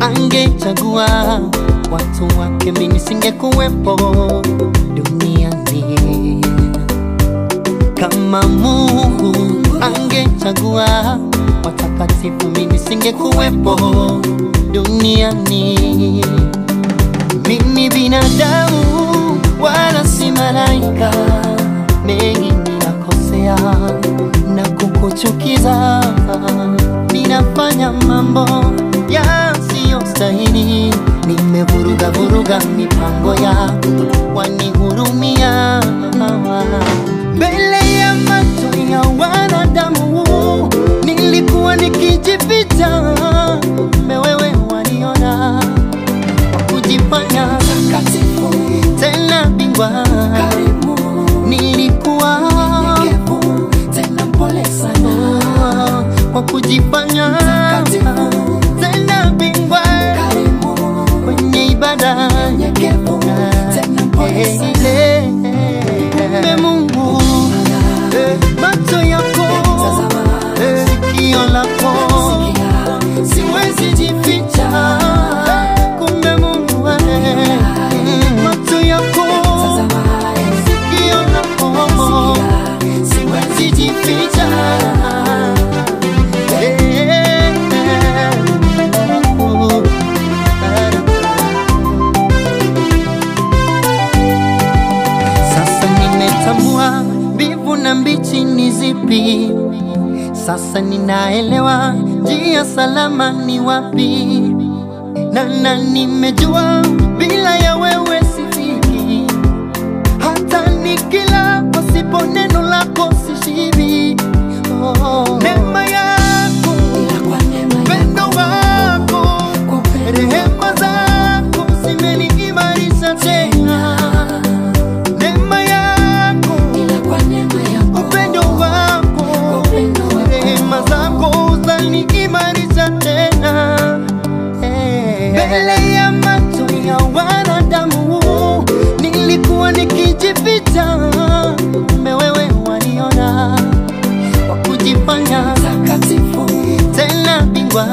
angechagua watu wake, mimi singekuwepo duniani. Kama Mungu angechagua watakatifu, mimi singekuwepo duniani. Mimi binadamu wala si malaika, mengi ninakosea na kukuchukiza, ninafanya mambo yasiyostahili, nimevuruga vuruga mipango yako, wanihurumia mbele mbivu na mbichi ni zipi. Sasa ninaelewa njia salama ni wapi, na na nimejua bila ya wewe Mbele ya macho ya wanadamu. Nilikuwa nikijificha, kumbe wewe waniona. Kwa kujifanya takatifu, tena bingwa,